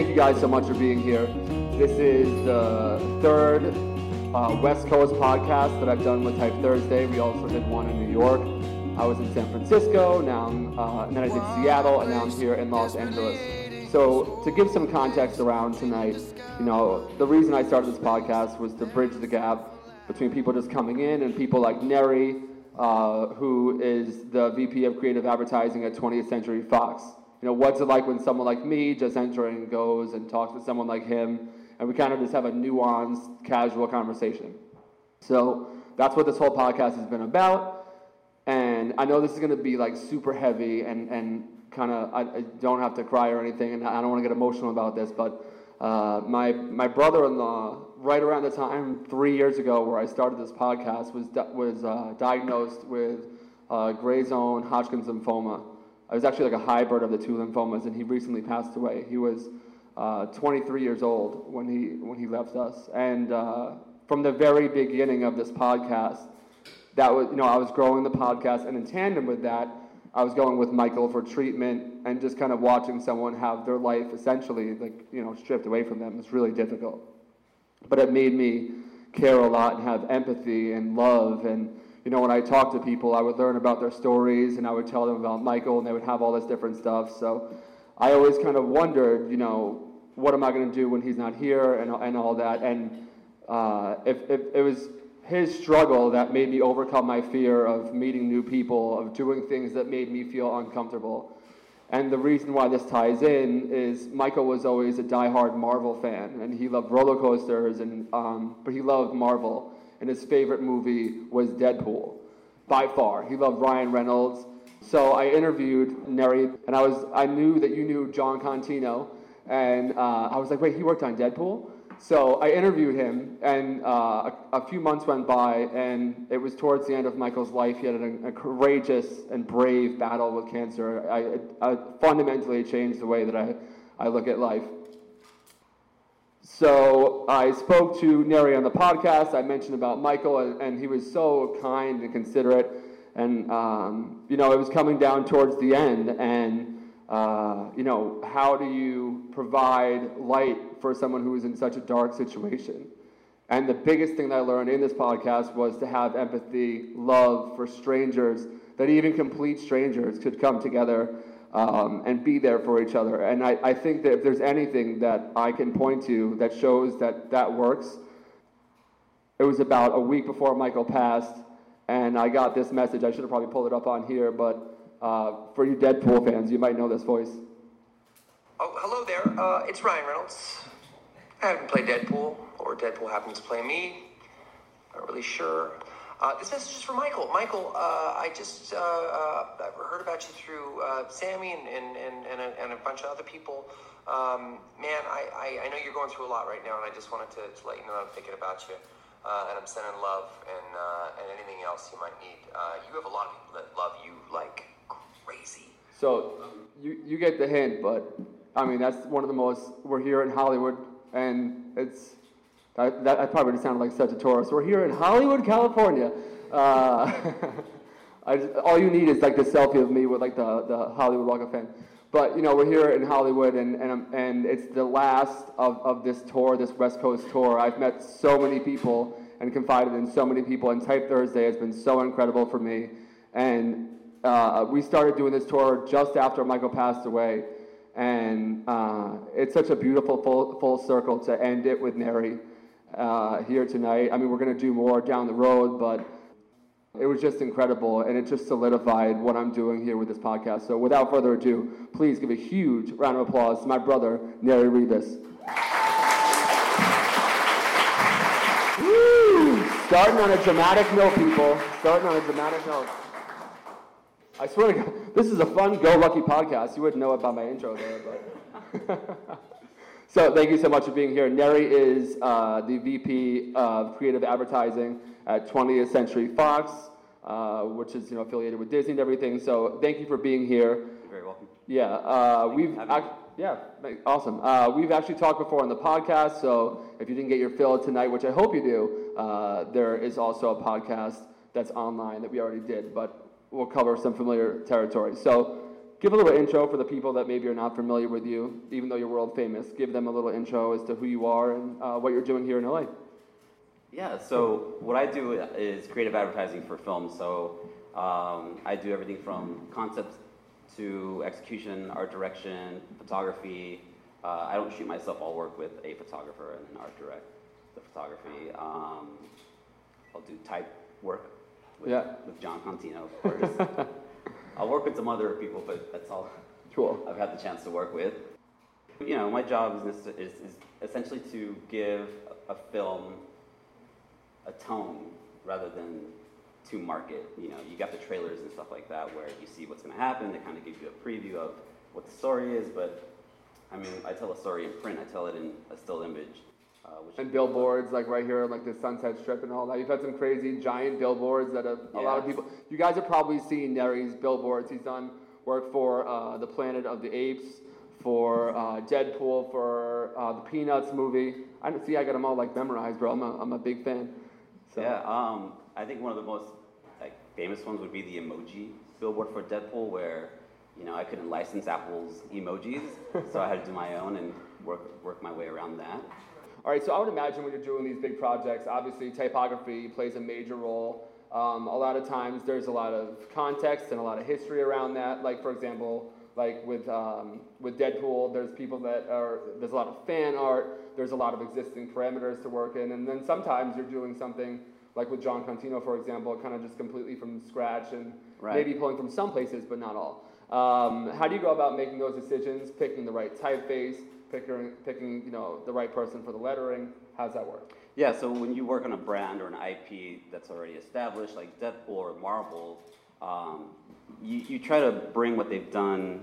thank you guys so much for being here. This is the third uh, West Coast podcast that I've done with Type Thursday. We also did one in New York. I was in San Francisco, now I'm, uh, and then I did Seattle, and now I'm here in Los Angeles. So to give some context around tonight, you know, the reason I started this podcast was to bridge the gap between people just coming in and people like Neri, uh, who is the VP of Creative Advertising at 20th Century Fox. You know, what's it like when someone like me just entering goes and talks to someone like him, and we kind of just have a nuanced, casual conversation. So that's what this whole podcast has been about. And I know this is going to be like super heavy and, and kind of, I, I, don't have to cry or anything, and I don't want to get emotional about this, but uh, my, my brother in law, right around the time, three years ago, where I started this podcast, was, was uh, diagnosed with uh, gray zone Hodgkin's lymphoma. I was actually like a hybrid of the two lymphomas, and he recently passed away. He was uh, 23 years old when he, when he left us. And uh, from the very beginning of this podcast, that was, you know, I was growing the podcast, and in tandem with that, I was going with Michael for treatment and just kind of watching someone have their life essentially, like, you know, stripped away from them. It's really difficult. But it made me care a lot and have empathy and love. And, you know, when I talked to people, I would learn about their stories and I would tell them about Michael, and they would have all this different stuff. So I always kind of wondered, you know, what am I going to do when he's not here and, and all that. And uh, if, if it was his struggle that made me overcome my fear of meeting new people, of doing things that made me feel uncomfortable. And the reason why this ties in is Michael was always a die-hard Marvel fan, and he loved roller coasters, and um, but he loved Marvel, and his favorite movie was Deadpool, by far. He loved Ryan Reynolds. So I interviewed Neri, and I was I knew that you knew Jon Contino, and uh, I was like, wait, he worked on Deadpool. So I interviewed him, and uh, a, a, few months went by, and it was towards the end of Michael's life. He had a, courageous and brave battle with cancer. I, I, fundamentally changed the way that I, I look at life. So I spoke to Neri on the podcast. I mentioned about Michael, and, and he was so kind and considerate. And, um, you know, it was coming down towards the end, and uh, you know, how do you provide light for someone who is in such a dark situation? And the biggest thing that I learned in this podcast was to have empathy, love for strangers, that even complete strangers could come together um, and be there for each other. And I, I think that if there's anything that I can point to that shows that that works, it was about a week before Michael passed, and I got this message. I should have probably pulled it up on here, but uh, for you Deadpool fans, you might know this voice. Oh, hello there. Uh, it's Ryan Reynolds. I haven't played Deadpool, or Deadpool happens to play me. Not really sure. Uh, this message is for Michael. Michael, uh, I just uh, uh, heard about you through Sammy and, and, and, and, a, and a bunch of other people. Um, man, I, I, I, know you're going through a lot right now, and I just wanted to, to let you know I'm thinking about you. and I'm sending love and, and anything else you might need. you have a lot of people that love you like crazy. So you, you get the hint, but I mean, that's one of the most, we're here in Hollywood, and it's, that, that I probably sounded like such a tourist. We're here in Hollywood, California. Uh, just, all you need is like the selfie of me with like the, the Hollywood Walk of Fame. But you know, we're here in Hollywood, and, and, and it's the last of, of this tour, this West Coast tour. I've met so many people and confided in so many people, and Type Thursday has been so incredible for me. And uh, we started doing this tour just after Michael passed away, and uh, it's such a beautiful full, full circle to end it with Neri uh, here tonight. I mean, we're going to do more down the road, but it was just incredible, and it just solidified what I'm doing here with this podcast. So, without further ado, please give a huge round of applause to my brother, Neri Rivas. Woo! Starting on a dramatic note, people. Starting on a dramatic note. I swear to God, this is a fun Go Lucky podcast. You wouldn't know about my intro there, but. so thank you so much for being here. Neri is uh, the VP of Creative Advertising at 20th Century Fox, uh, which is you know affiliated with Disney and everything. So thank you for being here. You're very welcome. Yeah, uh, we've ac- yeah, awesome. Uh, we've actually talked before on the podcast. So if you didn't get your fill tonight, which I hope you do, uh, there is also a podcast that's online that we already did, but we'll cover some familiar territory. So give a little intro for the people that maybe are not familiar with you, even though you're world famous. Give them a little intro as to who you are and uh, what you're doing here in LA. Yeah, so what I do is creative advertising for film. So um, I do everything from concept to execution, art direction, photography. Uh, I don't shoot myself, I'll work with a photographer and then art direct the photography. Um, I'll do type work with, Yeah. with Jon Contino, of course. I'll work with some other people, but that's all Cool. I've had the chance to work with. You know, my job is, is, is essentially to give a film a tone rather than to market. You know, you got the trailers and stuff like that where you see what's going to happen. They kind of give you a preview of what the story is, but I mean, I tell a story in print. I tell it in a still image. Uh, which And billboards, like right here, like the Sunset Strip and all that. You've had some crazy giant billboards that have a lot of people. You guys have probably seen Neri's billboards. He's done work for uh, the Planet of the Apes, for uh, Deadpool, for uh, the Peanuts movie. I don't see. I got them all like memorized, bro. I'm a, I'm a big fan. So. Yeah, um, I think one of the most like famous ones would be the emoji billboard for Deadpool, where you know I couldn't license Apple's emojis, so I had to do my own and work work my way around that. All right, so I would imagine when you're doing these big projects, obviously typography plays a major role. Um, a lot of times there's a lot of context and a lot of history around that. Like for example, like with um, with Deadpool, there's people that are there's a lot of fan art. There's a lot of existing parameters to work in, and then sometimes you're doing something like with Jon Contino, for example, kind of just completely from scratch and Right. maybe pulling from some places, but not all. Um, how do you go about making those decisions, picking the right typeface, picking, picking you know, the right person for the lettering? How's that work? Yeah, so when you work on a brand or an IP that's already established, like Deadpool or Marvel, um, you, you try to bring what they've done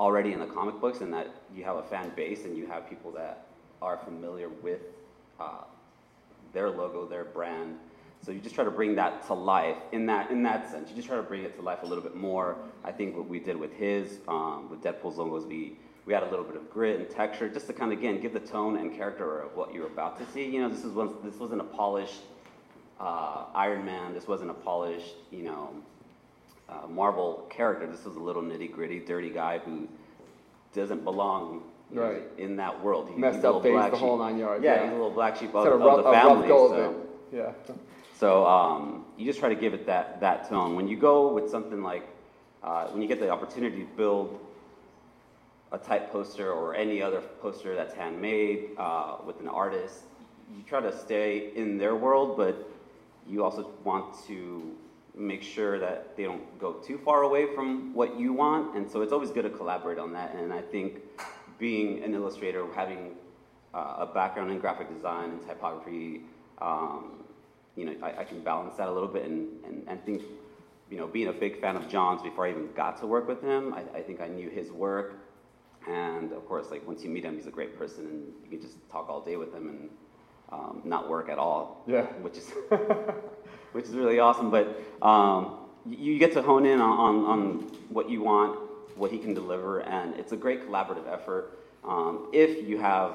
already in the comic books, and that you have a fan base and you have people that are familiar with uh, their logo, their brand. So you just try to bring that to life in that in that sense. You just try to bring it to life a little bit more. I think what we did with his, um, with Deadpool's logos, we we had a little bit of grit and texture, just to kind of again give the tone and character of what you're about to see. You know, this is one, this wasn't a polished uh, Iron Man. This wasn't a polished, you know, uh, Marvel character. This was a little nitty gritty, dirty guy who doesn't belong Right. in that world. He- Messed he's a up little face, black the whole sheep. nine yards, Yeah, yeah. he's a little black sheep of, of of rough, the family. so. Yeah. So um, you just try to give it that, that tone. When you go with something like, uh, when you get the opportunity to build a type poster or any other poster that's handmade uh, with an artist, you try to stay in their world, but you also want to make sure that they don't go too far away from what you want. And so it's always good to collaborate on that. And I think being an illustrator, having uh, a background in graphic design and typography, um, you know, I, I can balance that a little bit and, and, and think, you know, being a big fan of Jon's before I even got to work with him, I, I think I knew his work. And of course, like once you meet him, he's a great person and you can just talk all day with him and um, not work at all. Yeah. Which is, which is really awesome. But um, you get to hone in on, on, on what you want, what he can deliver, and it's a great collaborative effort um, if you have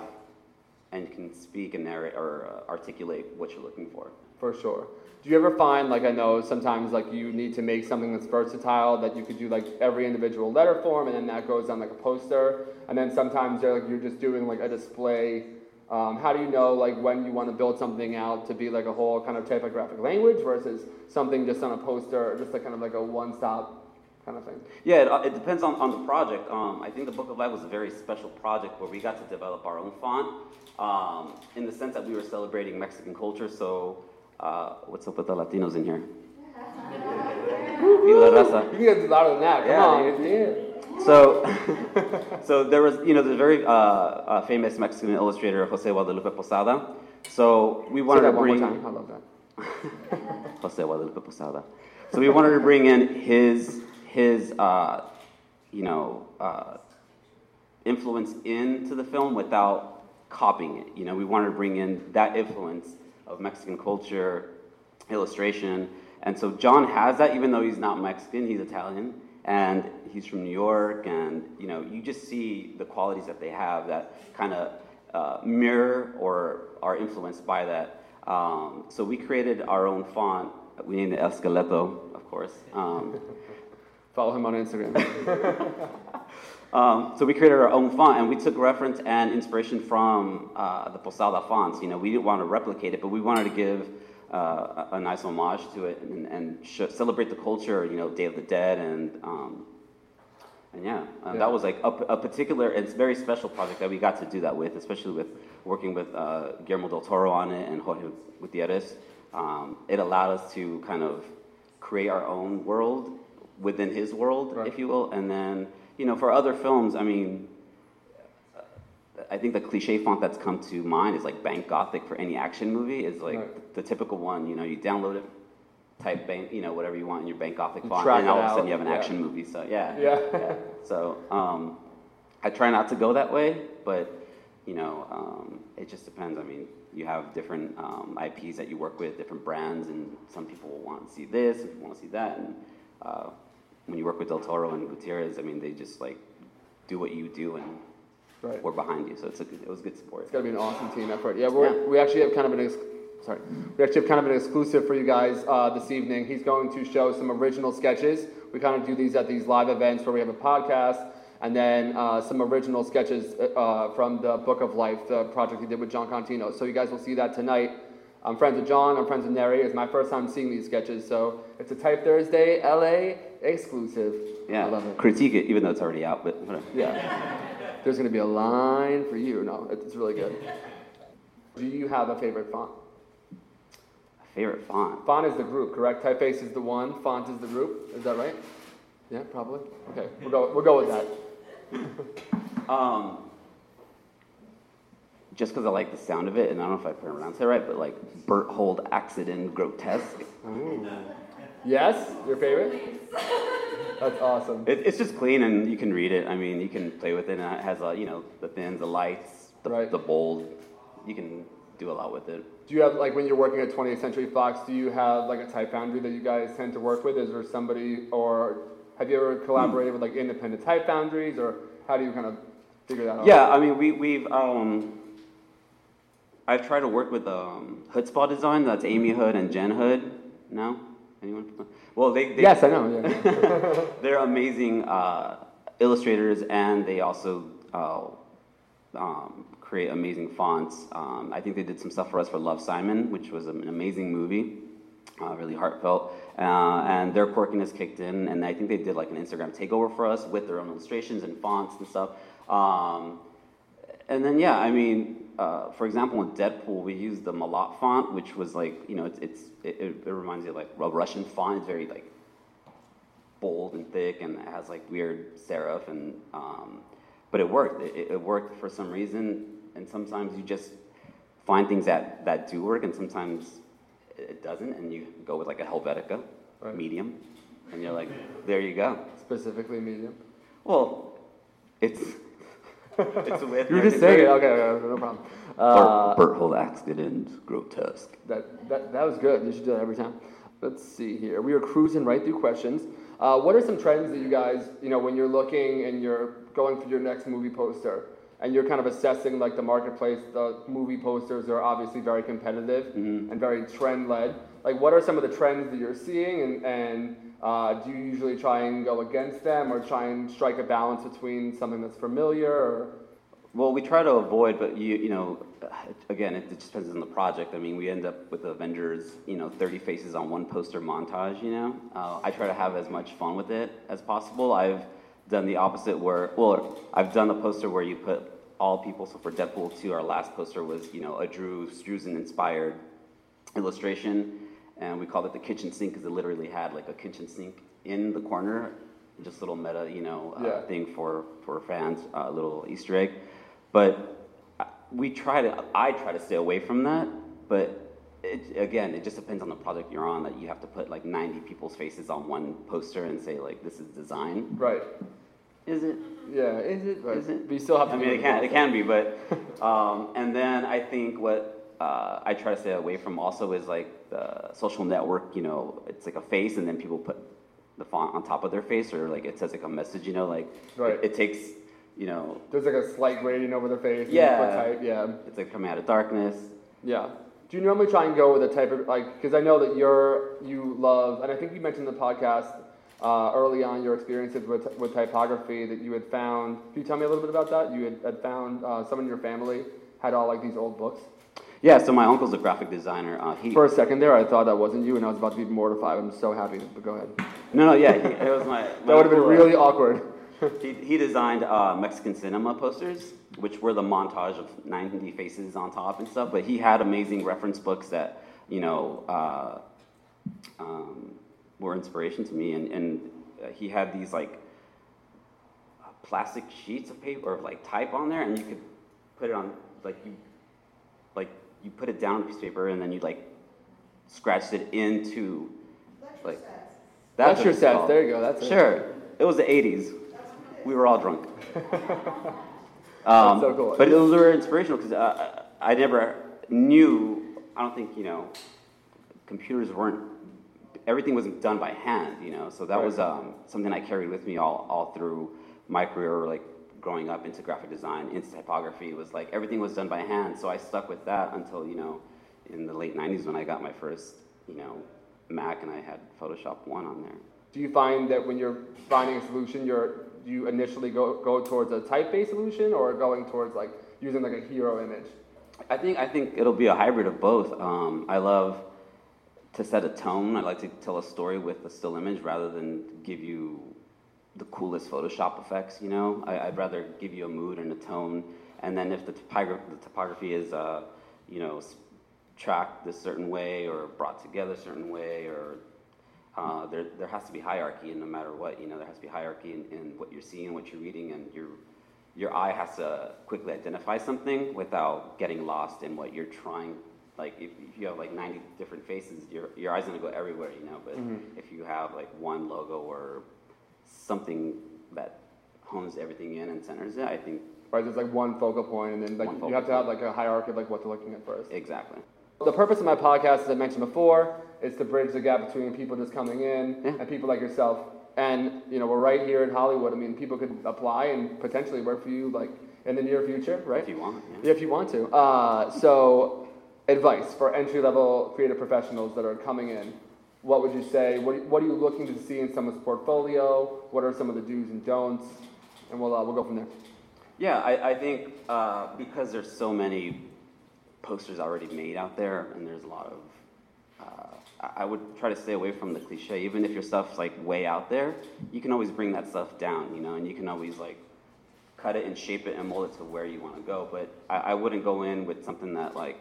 and can speak and narrate or uh, articulate what you're looking for. For sure. Do you ever find, like I know sometimes like you need to make something that's versatile that you could do like every individual letter form and then that goes on like a poster and then sometimes you're like you're just doing like a display. Um, how do you know like when you want to build something out to be like a whole kind of typographic language versus something just on a poster or just like kind of like a one-stop kind of thing? Yeah, it, uh, it depends on, on the project. Um, I think the Book of Life was a very special project where we got to develop our own font um, in the sense that we were celebrating Mexican culture. So, uh, what's up with the Latinos in here? Viva la raza. You can get louder than that. Come Yeah, on. dude. So, so there was, you know, the very uh, uh, famous Mexican illustrator Jose Guadalupe Posada. So we wanted to bring. I love that. Jose Guadalupe Posada. So we wanted to bring in his his uh, you know uh, influence into the film without copying it. You know, we wanted to bring in that influence of Mexican culture, illustration, and so Jon has that. Even though he's not Mexican, he's Italian, and he's from New York, and you know, you just see the qualities that they have that kind of uh, mirror or are influenced by that. Um, so we created our own font. We named it El Esqueleto, of course. Um, Follow him on Instagram. Um, so we created our own font, and we took reference and inspiration from uh, the Posada fonts. You know, we didn't want to replicate it, but we wanted to give uh, a, nice homage to it and, and celebrate the culture. You know, Day of the Dead, and um, and yeah, Yeah. that was like a, a particular, it's very special project that we got to do that with, especially with working with uh, Guillermo del Toro on it and Jorge Gutierrez. Um, it allowed us to kind of create our own world within his world, Right. if you will, and then you know, for other films, I mean, I think the cliche font that's come to mind is like Bank Gothic for any action movie is like Right. the typical one. You know, you download it, type bank, you know, whatever you want in your Bank Gothic You font, and all of a sudden you have an yeah. action movie. So yeah, Yeah. So um, I try not to go that way, but you know, um, it just depends. I mean, you have different um, IPs that you work with, different brands, and some people will want to see this, and want to see that, and uh, when you work with Del Toro and Gutierrez, I mean, they just like do what you do and Right. we're behind you. So it's a good, it was good support. It's got to be an awesome team effort. Yeah, we're, Yeah. we actually have kind of an ex- sorry, we actually have kind of an exclusive for you guys uh, this evening. He's going to show some original sketches. We kind of do these at these live events where we have a podcast, and then uh, some original sketches uh, from the Book of Life, the project he did with Jon Contino. So you guys will see that tonight. I'm friends with Jon. I'm friends with Neri. It's my first time seeing these sketches, so it's a Type Thursday LA exclusive. Yeah, I love it. critique it, even though it's already out, but whatever. Yeah. There's going to be a line for you. No, it's really good. Do you have a favorite font? Favorite font? Font is the group, correct? Typeface is the one, font is the group. Is that right? Yeah, probably. Okay, we'll go, we'll go with that. Um, just because I like the sound of it, and I don't know if I pronounce it right, but like Berthold Akzidenz-Grotesk. Yes? Your favorite? That's awesome. It, it's just clean and you can read it. I mean, you can play with it, and it has uh, you know the thins, the lights, the, Right. the bold. You can do a lot with it. Do you have, like, when you're working at 20th Century Fox, do you have, like, a type foundry that you guys tend to work with? Is there somebody, or have you ever collaborated with, like, independent type foundries, or how do you kind of figure that out? Yeah, I mean, we, we've, um, I've tried to work with um, Hoodzpah Design, that's Amy Hood and Jen Hood. No? Anyone? Well, they, they Yes, I know. Yeah. they're amazing uh, illustrators, and they also uh, um, create amazing fonts. Um, I think they did some stuff for us for Love Simon, which was an amazing movie, uh, really heartfelt. Uh, and their quirkiness kicked in, and I think they did like an Instagram takeover for us with their own illustrations and fonts and stuff. Um, and then yeah, I mean, uh, for example, in Deadpool, we used the Malat font, which was like, you know, it's, it's it, it, it reminds you of like a Russian font. It's very like bold and thick, and it has like weird serif, and um, but it worked. It, it worked for some reason, and sometimes you just find things that that do work, and sometimes it doesn't, and you go with like a Helvetica Right. medium, and you're like, there you go. Specifically medium. Well, it's it's with. You were just saying it. Okay, okay, no problem. Uh, Bert, Berthold accident, grotesque. that, that, that was good. You should do that every time. Let's see here. We are cruising right through questions. Uh, what are some trends that you guys, you know, when you're looking and you're going through your next movie poster and you're kind of assessing like the marketplace, the movie posters are obviously very competitive and very trend led. Like, what are some of the trends that you're seeing and, and uh, do you usually try and go against them or try and strike a balance between something that's familiar or Well, we try to avoid, but you you know, again, it, just depends on the project. I mean, we end up with Avengers, you know, 30 faces on one poster montage. You know, uh, I try to have as much fun with it as possible. I've done the opposite where, well, I've done a poster where you put all people. So for Deadpool 2, our last poster was, you know, a Drew Struzan inspired illustration, and we called it the kitchen sink because it literally had like a kitchen sink in the corner, just a little meta, you know, uh, Yeah. thing for for fans, a little Easter egg. But uh, we try to, I try to stay away from that. But it, again, it just depends on the project you're on. That you have to put like 90 people's faces on one poster and say like, this is design. right? Is it? Yeah, is it? Right. Is it? But you still have to. I mean, it can, it can be, but, um, and then I think what uh, I try to stay away from also is like the social network, you know, it's like a face and then people put the font on top of their face or like it says like a message, you know, like Right. it, it takes, you know, There's like a slight gradient over the face. Yeah. type, yeah. it's like coming out of darkness. Yeah. Do you normally try and go with a type of like? Because I know that you're you love, and I think you mentioned in the podcast uh, early on your experiences with, with typography that you had found. Can you tell me a little bit about that? You had, had found uh, someone in your family had all like these old books. Yeah, so my uncle's a graphic designer. Uh, he, For a second there, I thought that wasn't you, and I was about to be mortified. I'm so happy. But go ahead. no, no, yeah, he, it was my. my That would have been uh, really awkward. He, he designed uh, Mexican cinema posters, which were the montage of 90 faces on top and stuff. But he had amazing reference books that, you know, uh, um, were inspiration to me. And, and uh, he had these like plastic sheets of paper or like type on there, and you could put it on like you, like you put it down on a piece of paper, and then you like scratched it into like. That's Lecture what it's sets, there you go, that's. Sure. It was the 80s. We were all drunk. Um, so cool. But those were inspirational because uh, I never knew, I don't think, you know, computers weren't, everything wasn't done by hand, you know, so that Right. was um, something I carried with me all, all through my career, like growing up into graphic design, into typography, it was like everything was done by hand, so I stuck with that until, you know, in the late 90s when I got my first, you know, Mac and I had Photoshop 1 on there. Do you find that when you're finding a solution, you're you initially go go towards a type-based solution or going towards like using like a hero image? I think I think it'll be a hybrid of both. Um, I love to set a tone. I like to tell a story with a still image rather than give you the coolest Photoshop effects. You know, I, I'd rather give you a mood and a tone, and then if the, typogra- the topography is, uh, you know, tracked a certain way or brought together a certain way or uh, there, there has to be hierarchy in no matter what, you know, there has to be hierarchy in, in what you're seeing, what you're reading, and your, your eye has to quickly identify something without getting lost in what you're trying. Like, if, if you have like 90 different faces, your, your eye's gonna go everywhere, you know, but if you have like one logo or something that hones everything in and centers it, I think Right, there's like one focal point, and then like you have to have like a hierarchy of like what they're looking at first. exactly. The purpose of my podcast, as I mentioned before, is to bridge the gap between people just coming in Yeah. and people like yourself. And you know, we're right here in Hollywood. I mean, people could apply and potentially work for you like in the near future, right? If you want, yeah. Yeah, if you want to. Uh, so, advice for entry level creative professionals that are coming in. What would you say? What, what are you looking to see in someone's portfolio? What are some of the do's and don'ts? And we'll, uh, we'll go from there. Yeah, I, I think uh, because there's so many posters already made out there, and there's a lot of. Uh, I would try to stay away from the cliche. Even if your stuff's like way out there, you can always bring that stuff down, you know, and you can always like cut it and shape it and mold it to where you want to go. But I, I wouldn't go in with something that like,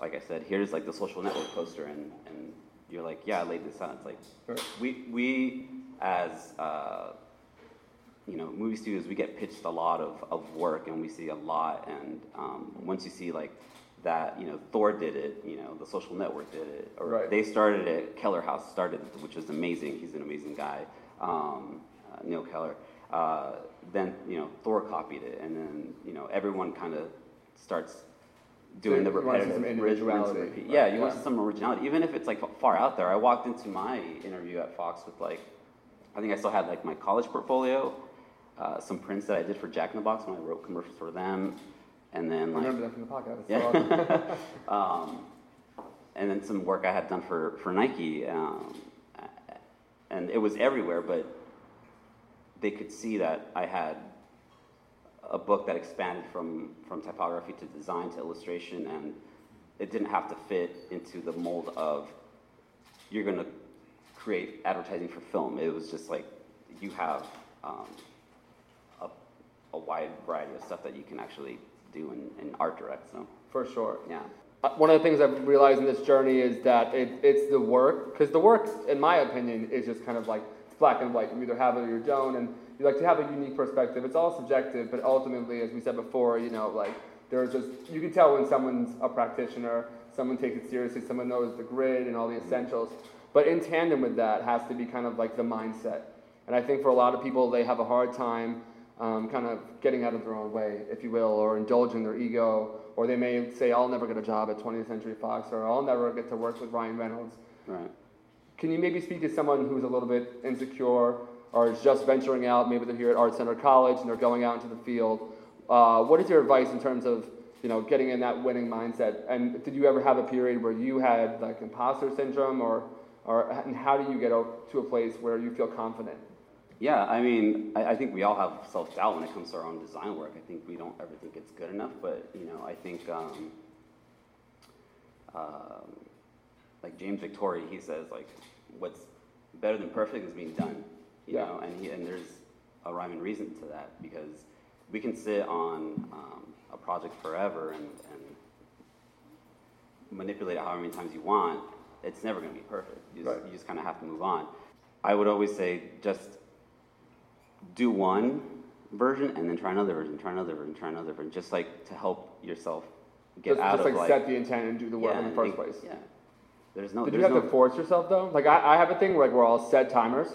like I said, here's like the social network poster, and and you're like, yeah, I laid this out. It's like we we as uh, you know, movie studios, we get pitched a lot of, of work and we see a lot. And um, once you see like that, you know, Thor did it, you know, the social network did it, or Right. they started it, Kellerhouse started it, which was amazing. He's an amazing guy, um, uh, Neil Keller. Uh, then, you know, Thor copied it. And then, you know, everyone kind of starts doing the repetitive individuality, repeat. right, Yeah, you want some originality, even if it's like far out there. I walked into my interview at Fox with like, I think I still had like my college portfolio, uh, some prints that I did for Jack in the Box when I wrote commercials for them, and then I remember that from the podcast. So yeah, um, and then some work I had done for for Nike, um, and it was everywhere, but they could see that I had a book that expanded from from typography to design to illustration, and it didn't have to fit into the mold of you're going to create advertising for film. It was just like you have um, a, a wide variety of stuff that you can actually do in, in art direct. So For sure. yeah. Uh, One of the things I've realized in this journey is that it, it's the work, because the work, in my opinion, is just kind of like it's black and white. You either have it or you don't, and like to have a unique perspective. It's all subjective, but ultimately, as we said before, you know, like there's just you can tell when someone's a practitioner, someone takes it seriously, someone knows the grid and all the essentials. But in tandem with that has to be kind of like the mindset. And I think for a lot of people, they have a hard time um, kind of getting out of their own way, if you will, or indulging their ego, or they may say, I'll never get a job at 20th Century Fox, or I'll never get to work with Ryan Reynolds. Right. Can you maybe speak to someone who's a little bit insecure or is just venturing out? Maybe they're here at Art Center College and they're going out into the field. Uh, what is your advice in terms of you know getting in that winning mindset? And did you ever have a period where you had like imposter syndrome, or or and how do you get to a place where you feel confident? Yeah, I mean, I, I think we all have self doubt when it comes to our own design work. I think we don't ever think it's good enough, but you know, I think um, um, like James Victore, he says like, what's better than perfect is being done. You Yeah. know, and he, and there's a rhyme and reason to that because we can sit on um, a project forever and, and manipulate it however many times you want. It's never going to be perfect. You just, Right. you just kind of have to move on. I would always say just do one version and then try another version, try another version, try another version, just like to help yourself get just out just of like, set the intent and do the work yeah, in the first like, place. Yeah. There's no. Did you have no, to force yourself though? Like I, I have a thing where like where I'll set timers.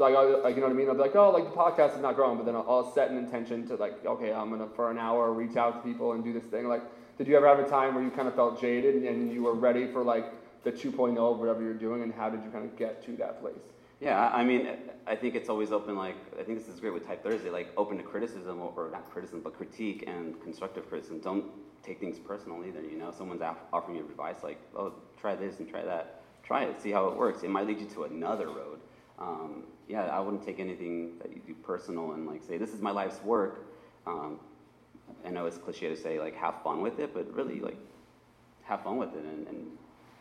So like you know what I mean? I'll be like, oh, like the podcast is not growing, but then I'll, I'll set an intention to like, okay, I'm gonna for an hour reach out to people and do this thing. Like, did you ever have a time where you kind of felt jaded and, you were ready for like the 2.0 of whatever you're doing, and how did you kind of get to that place? Yeah, I I mean, I think it's always open. Like, I think this is great with Type Thursday. Like, open to criticism or, not criticism, but critique and constructive criticism. Don't take things personal either. You know, someone's off- offering you advice, like, oh, try this and try that. Try it, see how it works. It might lead you to another road. Um, yeah, I wouldn't take anything that you do personal and like say, this is my life's work. Um, I know it's cliche to say like have fun with it, but really like have fun with it and, and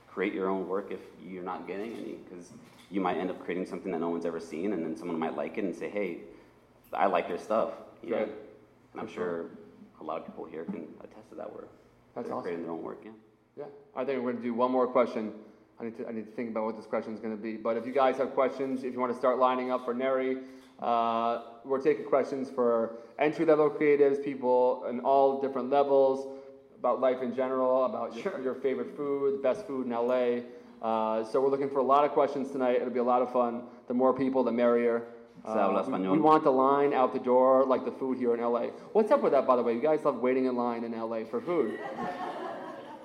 create your own work if you're not getting any because you might end up creating something that no one's ever seen and then someone might like it and say hey i like your stuff you know Right. and i'm sure a lot of people here can attest to that work That's They're awesome. creating their own work yeah Yeah, I think we're gonna do one more question. I need to, I need to think about what this question is gonna be. But if you guys have questions, if you wanna start lining up for Neri, uh, we're taking questions for entry level creatives, people in all different levels, about life in general, about your, your favorite food, best food in LA. Uh, so we're looking for a lot of questions tonight. It'll be a lot of fun. The more people, the merrier. Uh, we, español. we want the line out the door like the food here in LA. What's up with that, by the way? You guys love waiting in line in LA for food.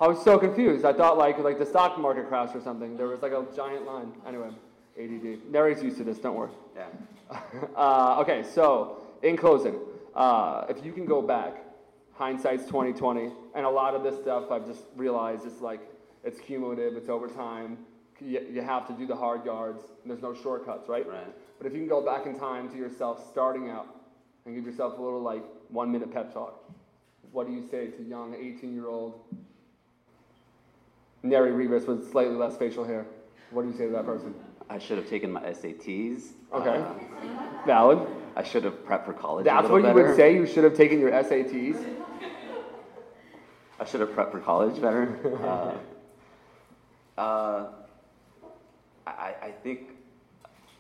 I was so confused. I thought like like the stock market crashed or something. There was like a giant line. Anyway, ADD. Neri's used to this. Don't worry. yeah Uh, okay, so in closing, uh, if you can go back, hindsight's 2020, and a lot of this stuff I've just realized is like it's cumulative, it's over time. You, you have to do the hard yards. And there's no shortcuts, right? right But if you can go back in time to yourself starting out and give yourself a little like one minute pep talk, what do you say to young 18 year old Neri Rivas with slightly less facial hair? What do you say to that person? i should have taken my sats Okay. Uh, Valid. i should have prepped for college That's what you would say. You should have taken your SATs. I should have prepped for college better. uh, uh, I, I think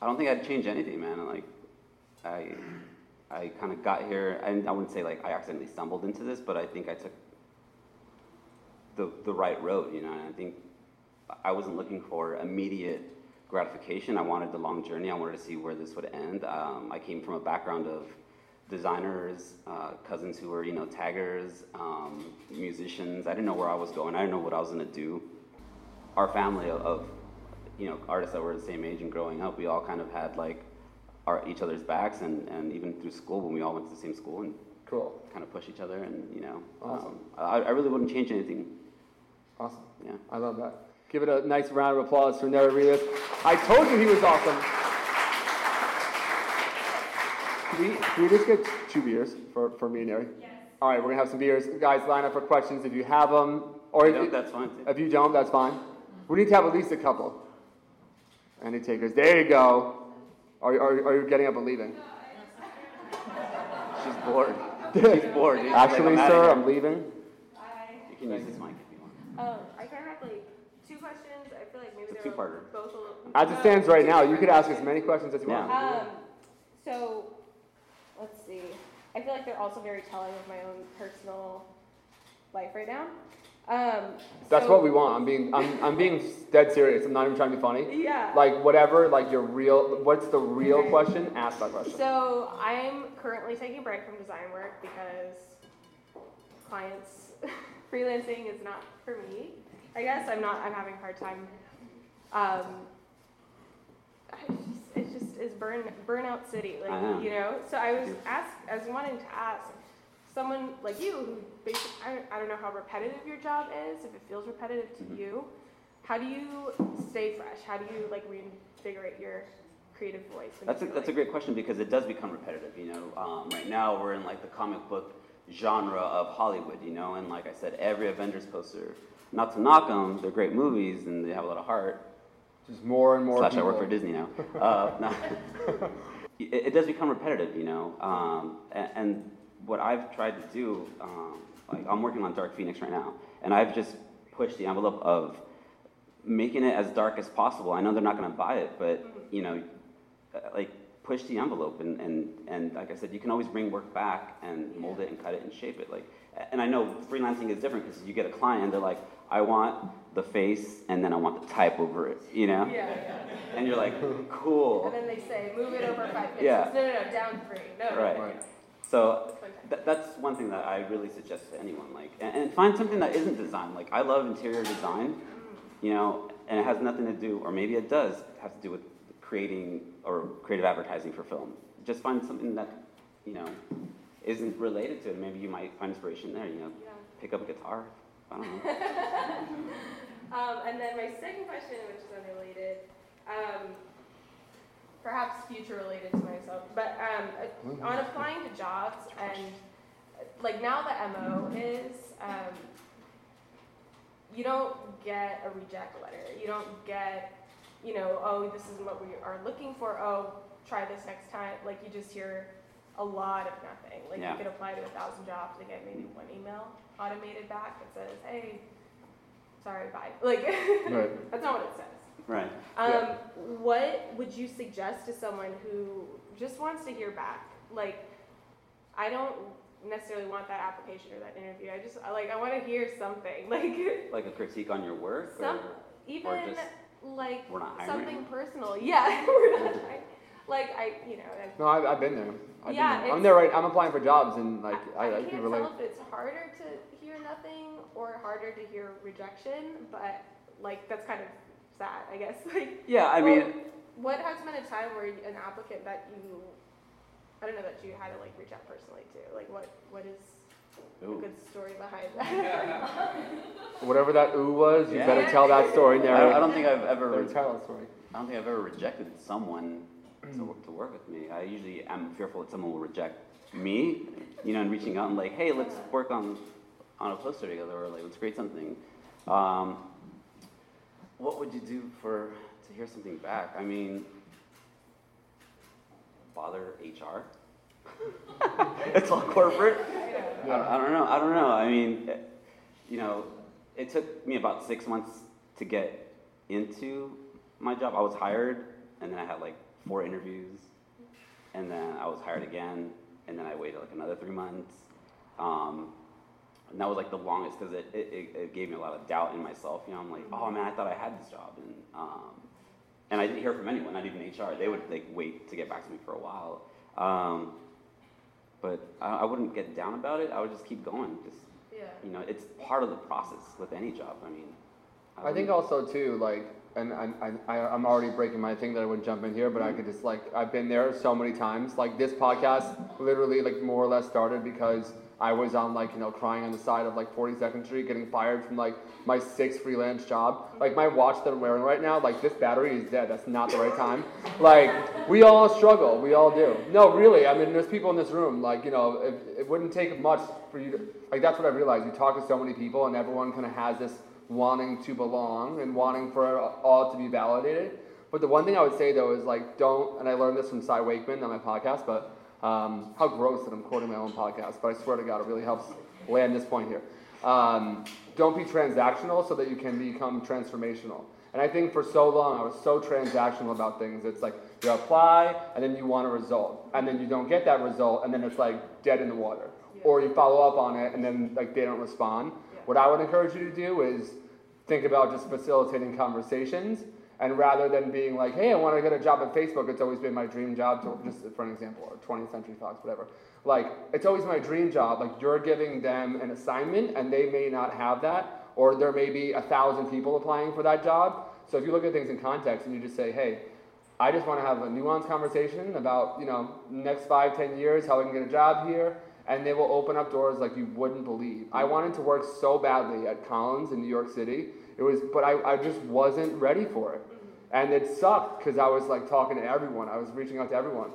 I don't think I'd change anything, man. Like I I kind of got here, and I wouldn't say like I accidentally stumbled into this, but I think I took the the right road, you know. And I think I wasn't looking for immediate gratification. I wanted the long journey. I wanted to see where this would end. Um, I came from a background of designers, uh, cousins who were, you know, taggers, um, musicians. I didn't know where I was going. I didn't know what I was going to do. Our family of, of, you know, artists that were the same age and growing up, we all kind of had like our each other's backs, and, and even through school when we all went to the same school and Cool. kind of push each other, and you know, Awesome. um, I, I really wouldn't change anything. Awesome. Yeah. I love that. Give it a nice round of applause for Neri Rivas. I told you he was awesome. Can we, can we just get two beers for, for me and Neri? Yes. All right, we're going to have some beers. Guys, line up for questions if you have them. Or You know, if, that's fine. Too. if you don't, that's fine. We need to have at least a couple. Any takers? There you go. Are, are, are you getting up and leaving? She's bored. She's bored. dude. She's like, Actually, I'm sir. I'm leaving. Hi. You can use this mic if you want. Um, I kind of have like two questions. I feel like maybe they're two-parter. both a little. As it stands right now, you could ask as many questions as you want. Um, so let's see. I feel like they're also very telling of my own personal life right now. Um, That's so- what we want. I'm being, I'm, I'm being dead serious. I'm not even trying to be funny. Yeah. Like whatever, like your real, what's the real question? Ask that question. So I'm currently taking a break from design work because clients freelancing is not for me. I guess I'm not. I'm having a hard time. Um, just, it just is burn burnout city, like know. you know. So I was ask, I was wanting to ask someone like you who basically I, I don't know how repetitive your job is, if it feels repetitive to Mhm. you. how do you stay fresh? How do you like reinvigorate your creative voice? That's a, that's a great question because it does become repetitive, you know. Um, right now we're in like the comic book genre of Hollywood, you know, and like I said, every Avengers poster, not to knock them, they're great movies and they have a lot of heart. Just more and more. Slash, I work for Disney now. Uh, no. it, it does become repetitive, you know. Um, and, and what I've tried to do, um, like I'm working on Dark Phoenix right now, and I've just pushed the envelope of making it as dark as possible. I know they're not going to buy it, but you know, uh, like push the envelope, and, and and like I said, you can always bring work back and mold it and cut it and shape it. Like, and I know freelancing is different because you get a client, and they're like, I want the face, and then I want the type over it, you know. Yeah, yeah. And you're like, cool. And then they say, move it over five pixels. Yeah. No, no, no, down three. No, no, Right. no, no. Right. So That's one th- that's one thing that I really suggest to anyone. Like, and, and find something that isn't design. Like, I love interior design, mm. you know, and it has nothing to do, or maybe it does have to do with creating or creative advertising for film. Just find something that, you know, isn't related to it. Maybe you might find inspiration there. You know, Yeah. pick up a guitar. I don't know. Um, and then my second question, which is unrelated, um, perhaps future related to myself, but um, on applying to jobs and like now the MO is um, you don't get a reject letter. You don't get, you know, oh, this isn't what we are looking for. Oh, try this next time. Like you just hear a lot of nothing. Like Yeah. you could apply to a thousand jobs and get maybe one email automated back that says, hey, sorry, bye. Like Right. that's not what it says. right. Um, Yeah. What would you suggest to someone who just wants to hear back? Like, I don't necessarily want that application or that interview. I just like I want to hear something like Like a critique on your work. some or, even or just like something personal. Yeah, like I you know. I, No, I've, I've been there. I've Yeah, been there. I'm there right. I'm applying for jobs, and like I, I, I I, can't can relate. tell if it's harder to hear nothing or harder to hear rejection, but like that's kind of sad, I guess. Like Yeah, I Well, mean, what has been a time where an applicant that you, I don't know, that you had to like reach out personally to? Like, what what is ooh. good story behind that? Whatever that ooh was, you Yeah. better tell that story, I. I don't think I've ever. Better tell that story. I don't think I've ever rejected someone to, work- to work with me. I usually am fearful that someone will reject me, you know, and reaching out and like, hey, let's work on on a poster together, or like, let's create something. Um, what would you do for to hear something back? I mean, bother HR. it's all corporate. I, don't- I don't know. I don't know. I mean, you know, it took me about six months to get into my job. I was hired, and then I had like four interviews, and then I was hired again, and then I waited like another three months. Um, and that was like the longest because it, it, it- it gave me a lot of doubt in myself. You know, I'm like, oh man, I thought I had this job, and um, and I didn't hear from anyone, not even HR. They would like wait to get back to me for a while. Um, but I, I wouldn't get down about it. I would just keep going. Just yeah. you know, it's part of the process with any job. I mean, I think also too, like, and I, I, I- I'm already breaking my thing that I wouldn't jump in here, but I could just like, I've been there so many times. Like this podcast, literally, like more or less started because I was on like, you know, crying on the side of like 42nd Street, getting fired from like my sixth freelance job. Like my watch that I'm wearing right now, like this battery is dead. That's not the right time. Like we all struggle. We all do. No, really. I mean, there's people in this room. Like, you know, it, it wouldn't take much for you to. Like that's what I realized. You talk to so many people, and everyone kind of has this wanting to belong and wanting for all to be validated. But the one thing I would say though is like don't, and I learned this from Cy Wakeman on my podcast, but um, how gross that I'm quoting my own podcast, but I swear to God, it really helps land this point here. Um, don't be transactional so that you can become transformational. And I think for so long I was so transactional about things. It's like you apply and then you want a result, and then you don't get that result, and then it's like dead in the water. Or you follow up on it and then like they don't respond. What I would encourage you to do is think about just facilitating conversations and rather than being like, hey, I want to get a job at Facebook, it's always been my dream job to, just for an example, or 20th Century Fox, whatever. Like, it's always my dream job. Like, you're giving them an assignment and they may not have that, or there may be a thousand people applying for that job. So if you look at things in context and you just say, hey, I just want to have a nuanced conversation about, you know, next five, ten years, how I can get a job here, and they will open up doors like you wouldn't believe. I wanted to work so badly at Collins in New York City. It was, but I, I just wasn't ready for it. And it sucked because I was like talking to everyone. I was reaching out to everyone.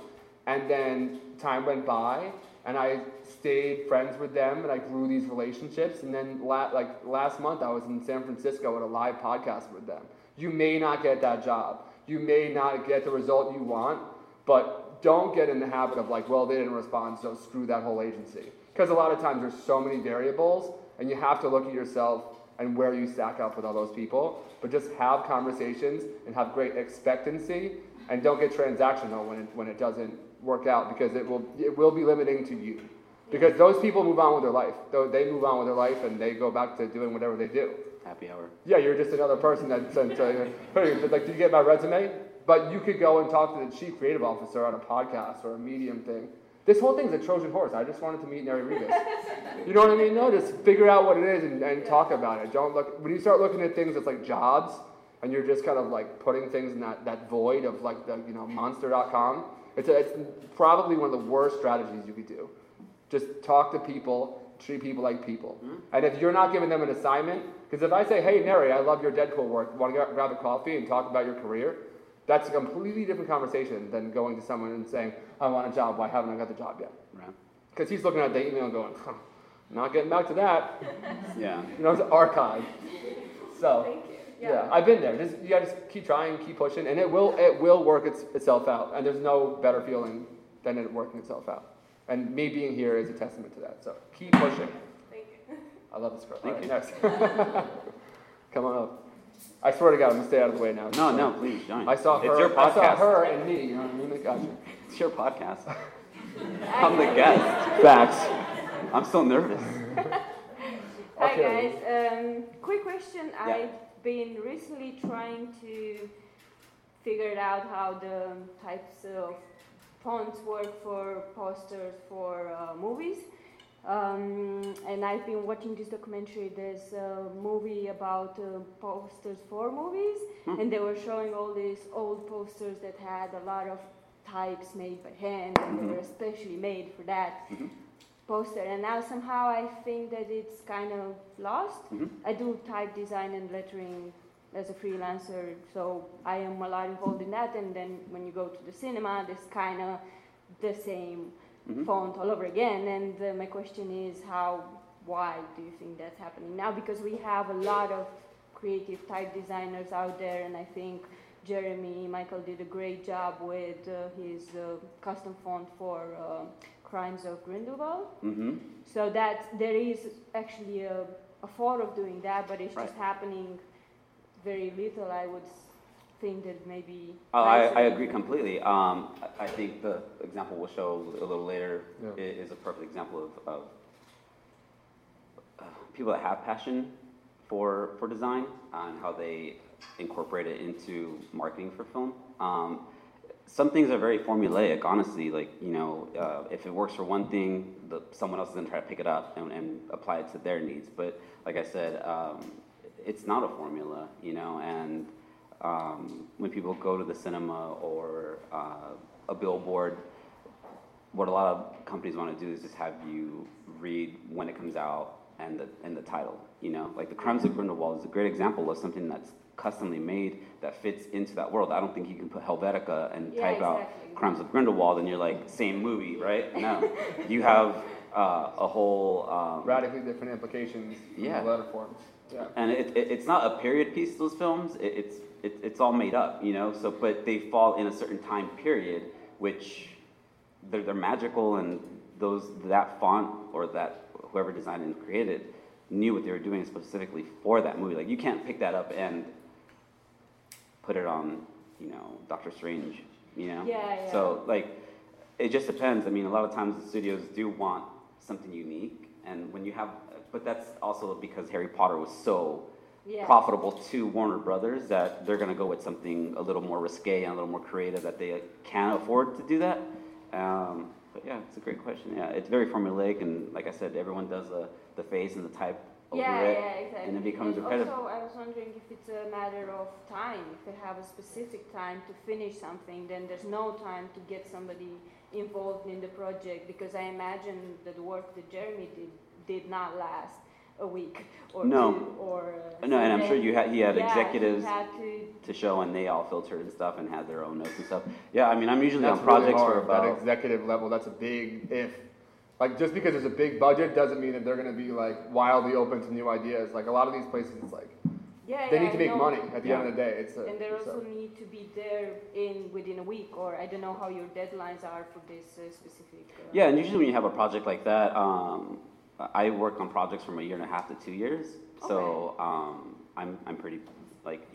And then time went by and I stayed friends with them and I grew these relationships. And then la- like last month I was in San Francisco at a live podcast with them. You may not get that job. You may not get the result you want, but don't get in the habit of like, well, they didn't respond, so screw that whole agency. Because a lot of times there's so many variables and you have to look at yourself and where you stack up with all those people. But just have conversations and have great expectancy and don't get transactional when it, when it doesn't work out because it will, it will be limiting to you. Because those people move on with their life. They move on with their life and they go back to doing whatever they do. Happy hour. Yeah, you're just another person that sent, uh, like, did you get my resume? But you could go and talk to the chief creative officer on a podcast or a medium thing. This whole thing's a Trojan horse. I just wanted to meet Neri Rivas. you know what I mean? No, just figure out what it is and, and talk about it. Don't look, when you start looking at things as like jobs and you're just kind of like putting things in that, that void of like the, you know, monster.com, it's, a, it's probably one of the worst strategies you could do. Just talk to people, treat people like people. Mm-hmm. And if you're not giving them an assignment, because if I say, hey, Neri, I love your Deadpool work, want to grab a coffee and talk about your career? That's a completely different conversation than going to someone and saying, I want a job, why haven't I got the job yet? Right. Because he's looking at the email and going, huh, not getting back to that. yeah. You know, it's archived. So, Thank you. Yeah. yeah. I've been there. Just, you got to keep trying, keep pushing, and it will, it will work its, itself out. And there's no better feeling than it working itself out. And me being here is a testament to that. So keep pushing. Thank you. I love this girl. Thank All right, you. next. Come on up. I swear to God, I'm gonna stay out of the way now. No, no, please don't. I saw her. It's your podcast. I saw her and me. You know what I mean? I got. It's your podcast. I'm the guest. Facts. I'm so nervous. Hi Okay. guys. Um, quick question. Yeah. I've been recently trying to figure out how the types of fonts work for posters for uh, movies. Um, and I've been watching this documentary. There's a uh, movie about uh, posters for movies, hmm. and they were showing all these old posters that had a lot of types made by hand, and they were hmm. especially made for that hmm. poster. And now somehow I think that it's kind of lost. I do type design and lettering as a freelancer, so I am a lot involved in that. And then when you go to the cinema, there's kind of the same font all over again. And uh, my question is, how, why do you think that's happening now? Because we have a lot of creative type designers out there, and I think Jeremy Michael did a great job with uh, his uh, custom font for uh, Crimes of Grindelwald. Mm-hmm. So that there is actually a, a thought of doing that, but it's Right. just happening very little. I would s- think that maybe. Oh, I, I agree completely. Um, I, I think the example we'll show a little later Yeah. is a perfect example of, of uh, people that have passion for, for design and how they incorporate it into marketing for film. Um, some things are very formulaic, honestly. Like, you know, uh, if it works for one thing, the, someone else is going to try to pick it up and, and apply it to their needs. But like I said, um, it's not a formula, you know, and um, when people go to the cinema or uh, a billboard, what a lot of companies want to do is just have you read when it comes out and the and the title. You know, like the Crimes of Grindelwald is a great example of something that's customly made that fits into that world. I don't think you can put Helvetica and Yeah, type out. Crimes of Grindelwald and you're like same movie, right? No, you have uh, a whole um, Radically different implications in Yeah. the letter forms. Yeah. and it, it, it's not a period piece. Those films, it, it's it, it's all made up, you know. So, but they fall in a certain time period, which they're, they're magical, and those that font or that whoever designed and created knew what they were doing specifically for that movie. Like you can't pick that up and put it on, you know, Doctor Strange, you know. Yeah, yeah. So like, it just depends. I mean, a lot of times the studios do want something unique, and when you have, but that's also because Harry Potter was so Yeah. profitable to Warner Brothers that they're going to go with something a little more risque and a little more creative that they can afford to do that. Um, but yeah, it's a great question. Yeah, it's very formulaic, and like I said, everyone does the, the face and the type over Yeah, it, yeah, exactly. and it becomes and repetitive. Also, I was wondering if it's a matter of time. If they have a specific time to finish something, then there's no time to get somebody involved in the project because I imagine that the work that Jeremy did did not last a week or No. two or. uh, No, and I'm sure you had he had yeah, executives He had to to show, and they all filtered and stuff, and had their own notes and stuff. Yeah, I mean, I'm usually That's on really projects hard, for about. that executive level. That's a big if. Like just because there's a big budget doesn't mean that they're going to be like wildly open to new ideas. Like a lot of these places, it's like Yeah, they yeah, need to make know. money at the end of the day. It's a, And they so- also need to be there in within a week, or I don't know how your deadlines are for this uh, specific. Uh, Yeah, and usually when you have a project like that, um, I work on projects from a year and a half to two years. So um, I'm, I'm pretty, like,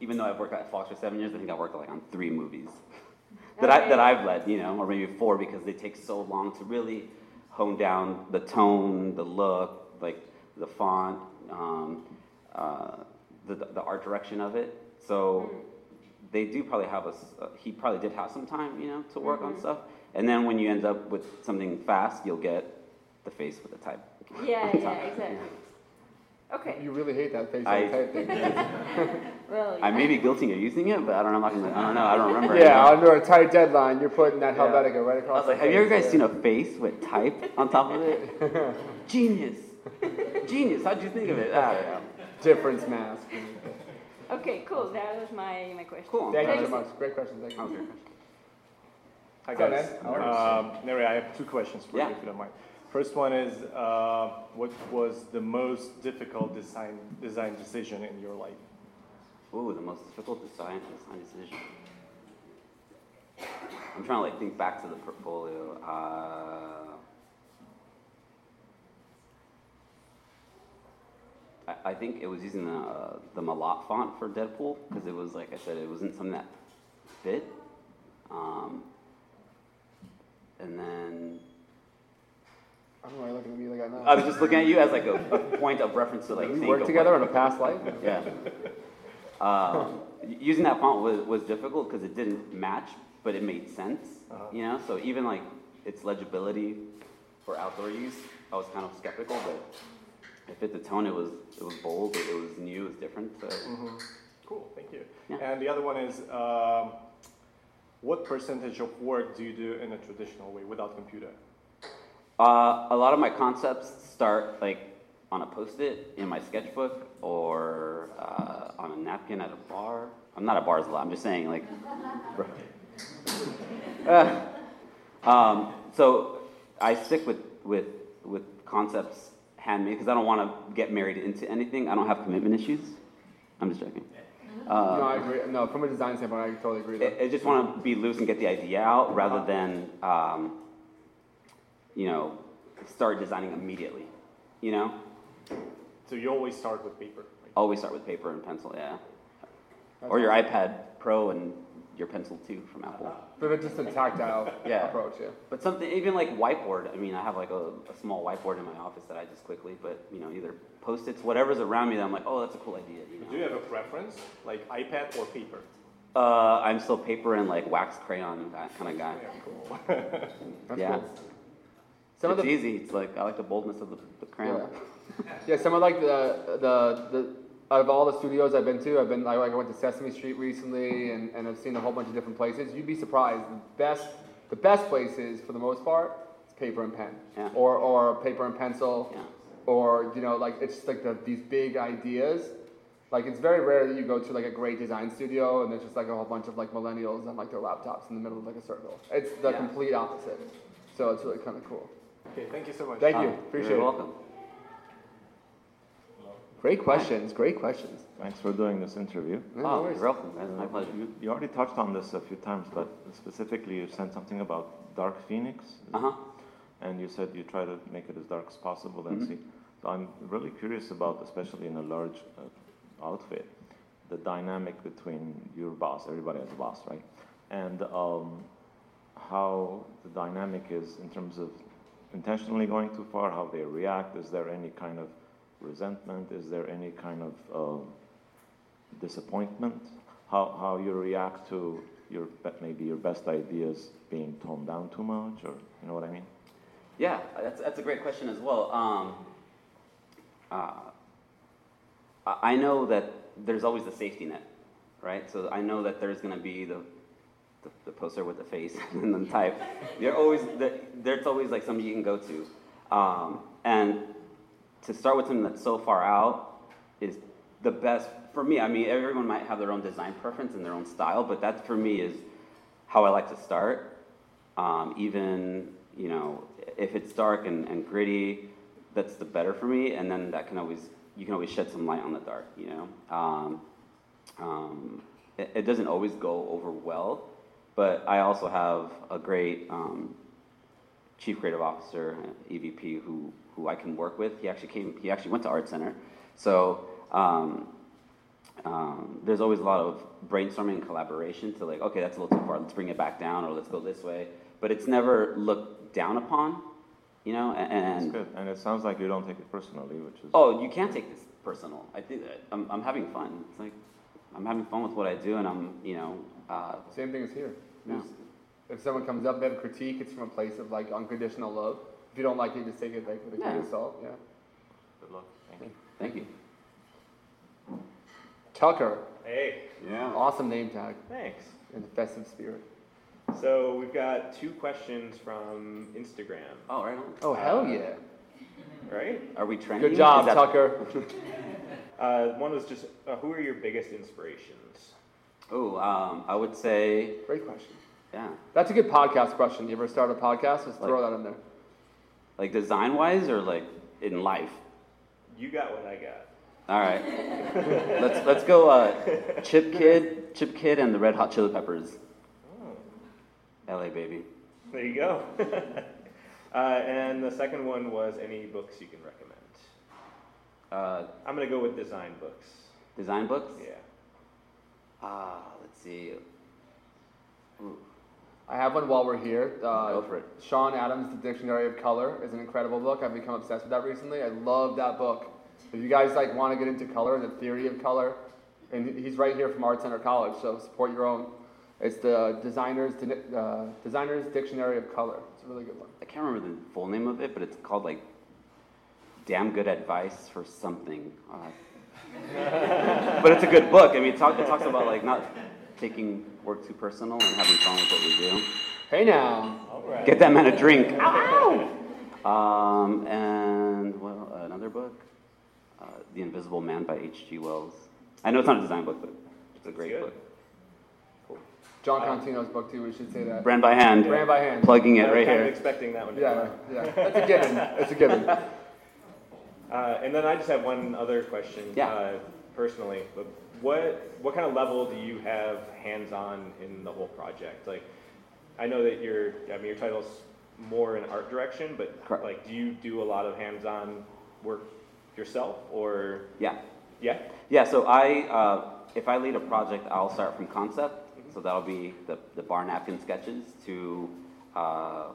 even though I've worked at Fox for seven years, I think I've worked like on three movies that, I that I've led, you know, or maybe four because they take so long to really hone down the tone, the look, like the font, um, uh, the, the art direction of it. So they do probably have a, uh, he probably did have some time, you know, to work on stuff. And then when you end up with something fast, you'll get the face with the type. Yeah, yeah, top. exactly. Okay. You really hate that face I- on type thing. Well, I may be guilty of using it, but I don't know. I'm not I don't know. I don't remember. yeah, anymore. under a tight deadline, you're putting that Yeah. Helvetica right I across. was like, the have you ever guys yeah. seen a face with type on top of it? Genius. Genius. How'd you think of it? I don't know. Difference mask? Okay, cool. That was my my question. Cool. Thank you so much. Great question. Thank That was you. great question. Hi guys. man? How Um, Neri, I have two questions for Yeah. you if you don't mind. First one is, uh, what was the most difficult design design decision in your life? Ooh, the most difficult design design decision. I'm trying to like think back to the portfolio. Uh, I, I think it was using the uh, the Malot font for Deadpool because it was like I said, it wasn't something that fit. Um, and then I don't know why you're looking at me like that now. I was just looking at you as like a, a point of reference to like. we worked together what- in a past life. Yeah. Um, using that font was, was difficult because it didn't match, but it made sense. Uh-huh. You know, so even like its legibility for outdoor use, I was kind of skeptical, but it fit the tone. It was it was bold. It, it was new. It was different. So Cool, thank you. Yeah. And the other one is, um, what percentage of work do you do in a traditional way without computer? uh, a lot of my concepts start like on a post-it in my sketchbook or uh, on a napkin at a bar. I'm not at bars a lot. I'm just saying like. Uh, um, so I stick with with with concepts handmade because I don't want to get married into anything. I don't have commitment issues. I'm just joking. no, Uh, I agree. No, from a design standpoint, I totally agree. I, Though. I just want to be loose and get the idea out rather than um, you know start designing immediately. You know, So you always start with paper. right? always start with paper and pencil. Yeah, That's or your awesome. iPad Pro and your pencil too from Apple. But it's just a tactile Yeah. approach. Yeah. But something even like whiteboard. I mean, I have like a, a small whiteboard in my office that I just quickly, but you know, either post-its, whatever's around me. That I'm like, oh, that's a cool idea. You Do you have a preference, like iPad or paper? uh, I'm still paper and like wax crayon that kind of guy. Yeah, cool. That's yeah, cool. Some it's of the easy. It's like I like the boldness of the, the crayon. Yeah. yeah, some of like the the the out of all the studios I've been to, I've been like I went to Sesame Street recently, and, and I've seen a whole bunch of different places. You'd be surprised. The best the best places for the most part, it's paper and pen, Yeah. or or paper and pencil, Yeah. or you know like it's just like the, these big ideas. Like it's very rare that you go to like a great design studio and there's just like a whole bunch of like millennials on like their laptops in the middle of like a circle. It's the Yeah. complete opposite. So it's really kind of cool. Okay, thank you so much. Thank you. Appreciate you're it. welcome. Great questions. Great questions. Thanks for doing this interview. No oh, worries. you're welcome. That's my pleasure. You, you already touched on this a few times, but specifically you said something about Dark Phoenix, Uh huh. and you said you try to make it as dark as possible and Mhm. see. So I'm really curious about, especially in a large uh, outfit, the dynamic between your boss, everybody has a boss, right? And um, how the dynamic is in terms of intentionally going too far, how they react. Is there any kind of resentment? Is there any kind of um, disappointment? How, how you react to your maybe your best ideas being toned down too much, or you know what I mean? Yeah, that's, that's a great question as well. Um, uh, I know that there's always the safety net, right? So I know that there's going to be the, the, the poster with the face and the type. There always there, there's always like somebody you can go to, um, and to start with something that's so far out is the best for me. I mean, everyone might have their own design preference and their own style, but that for me is how I like to start. Um, even you know, if it's dark and, and gritty, that's the better for me. And then that can always you can always shed some light on the dark. You know, um, um, it, it doesn't always go over well, but I also have a great um, chief creative officer, EVP, who who I can work with. He actually came. He actually went to Art Center, so. Um, um, there's always a lot of brainstorming and collaboration to like, okay, that's a little too far. Let's bring it back down, or let's go this way. But it's never looked down upon, you know. That's And good. And it sounds like you don't take it personally, which is. oh, you can't take this personal. I think that I'm, I'm having fun. It's like I'm having fun with what I do, and I'm, you know, uh, Same thing as here. Yeah. If someone comes up, they have a critique, it's from a place of like unconditional love. If you don't like it, just take it like with a grain of salt. Yeah. Good luck. Thank you. thank you. Tucker, Hey, Yeah. awesome name tag thanks. in the festive spirit. So we've got two questions from Instagram, Oh, right on. Oh hell yeah! right? Are we trending? Good job, that- Tucker. Uh, one was just, uh, who are your biggest inspirations? Oh, um, I would say, Great question. yeah. That's a good podcast question. You ever start a podcast? Just throw Like- that in there. Like design wise, or like in life. You got what I got. All right. let's let's go. Uh, Chip Kidd, Chip Kidd, and the Red Hot Chili Peppers. Oh. L.A. baby. There you go. uh, and the second one was any books you can recommend. Uh, I'm gonna go with design books. design books. Yeah. Ah, let's see. Ooh, I have one while we're here. Uh, Go for it. Sean Adams' The Dictionary of Color is an incredible book. I've become obsessed with that recently. I love that book. If you guys like want to get into color and the theory of color, and he's right here from Art Center College, so support your own. It's the Designer's uh, Designer's Dictionary of Color. It's a really good one. I can't remember the full name of it, but it's called like "Damn Good Advice for Something." Uh, but it's a good book. I mean, it, talk, it talks about like not taking work too personal and having fun with what we do. Hey now, All right. Get that man a drink. Ow, ow. Um, and well, another book, uh, The Invisible Man by H.G. Wells. I know it's not a design book, but it's a great good. book. Jon Contino's book too. We should say that. Brand by hand. Brand by hand. Plugging I it was right kind of here. expecting that one. To Yeah, come up. yeah. That's a given. It's a given. Uh, and then I just have one other question. Yeah. Uh, personally, but what what kind of level do you have hands-on in the whole project? Like, I know that your I mean your title's more in art direction, but Correct. like, do you do a lot of hands-on work yourself, or Yeah. yeah? Yeah, so I, uh, if I lead a project, I'll start from concept. So that'll be the, the bar napkin sketches to uh,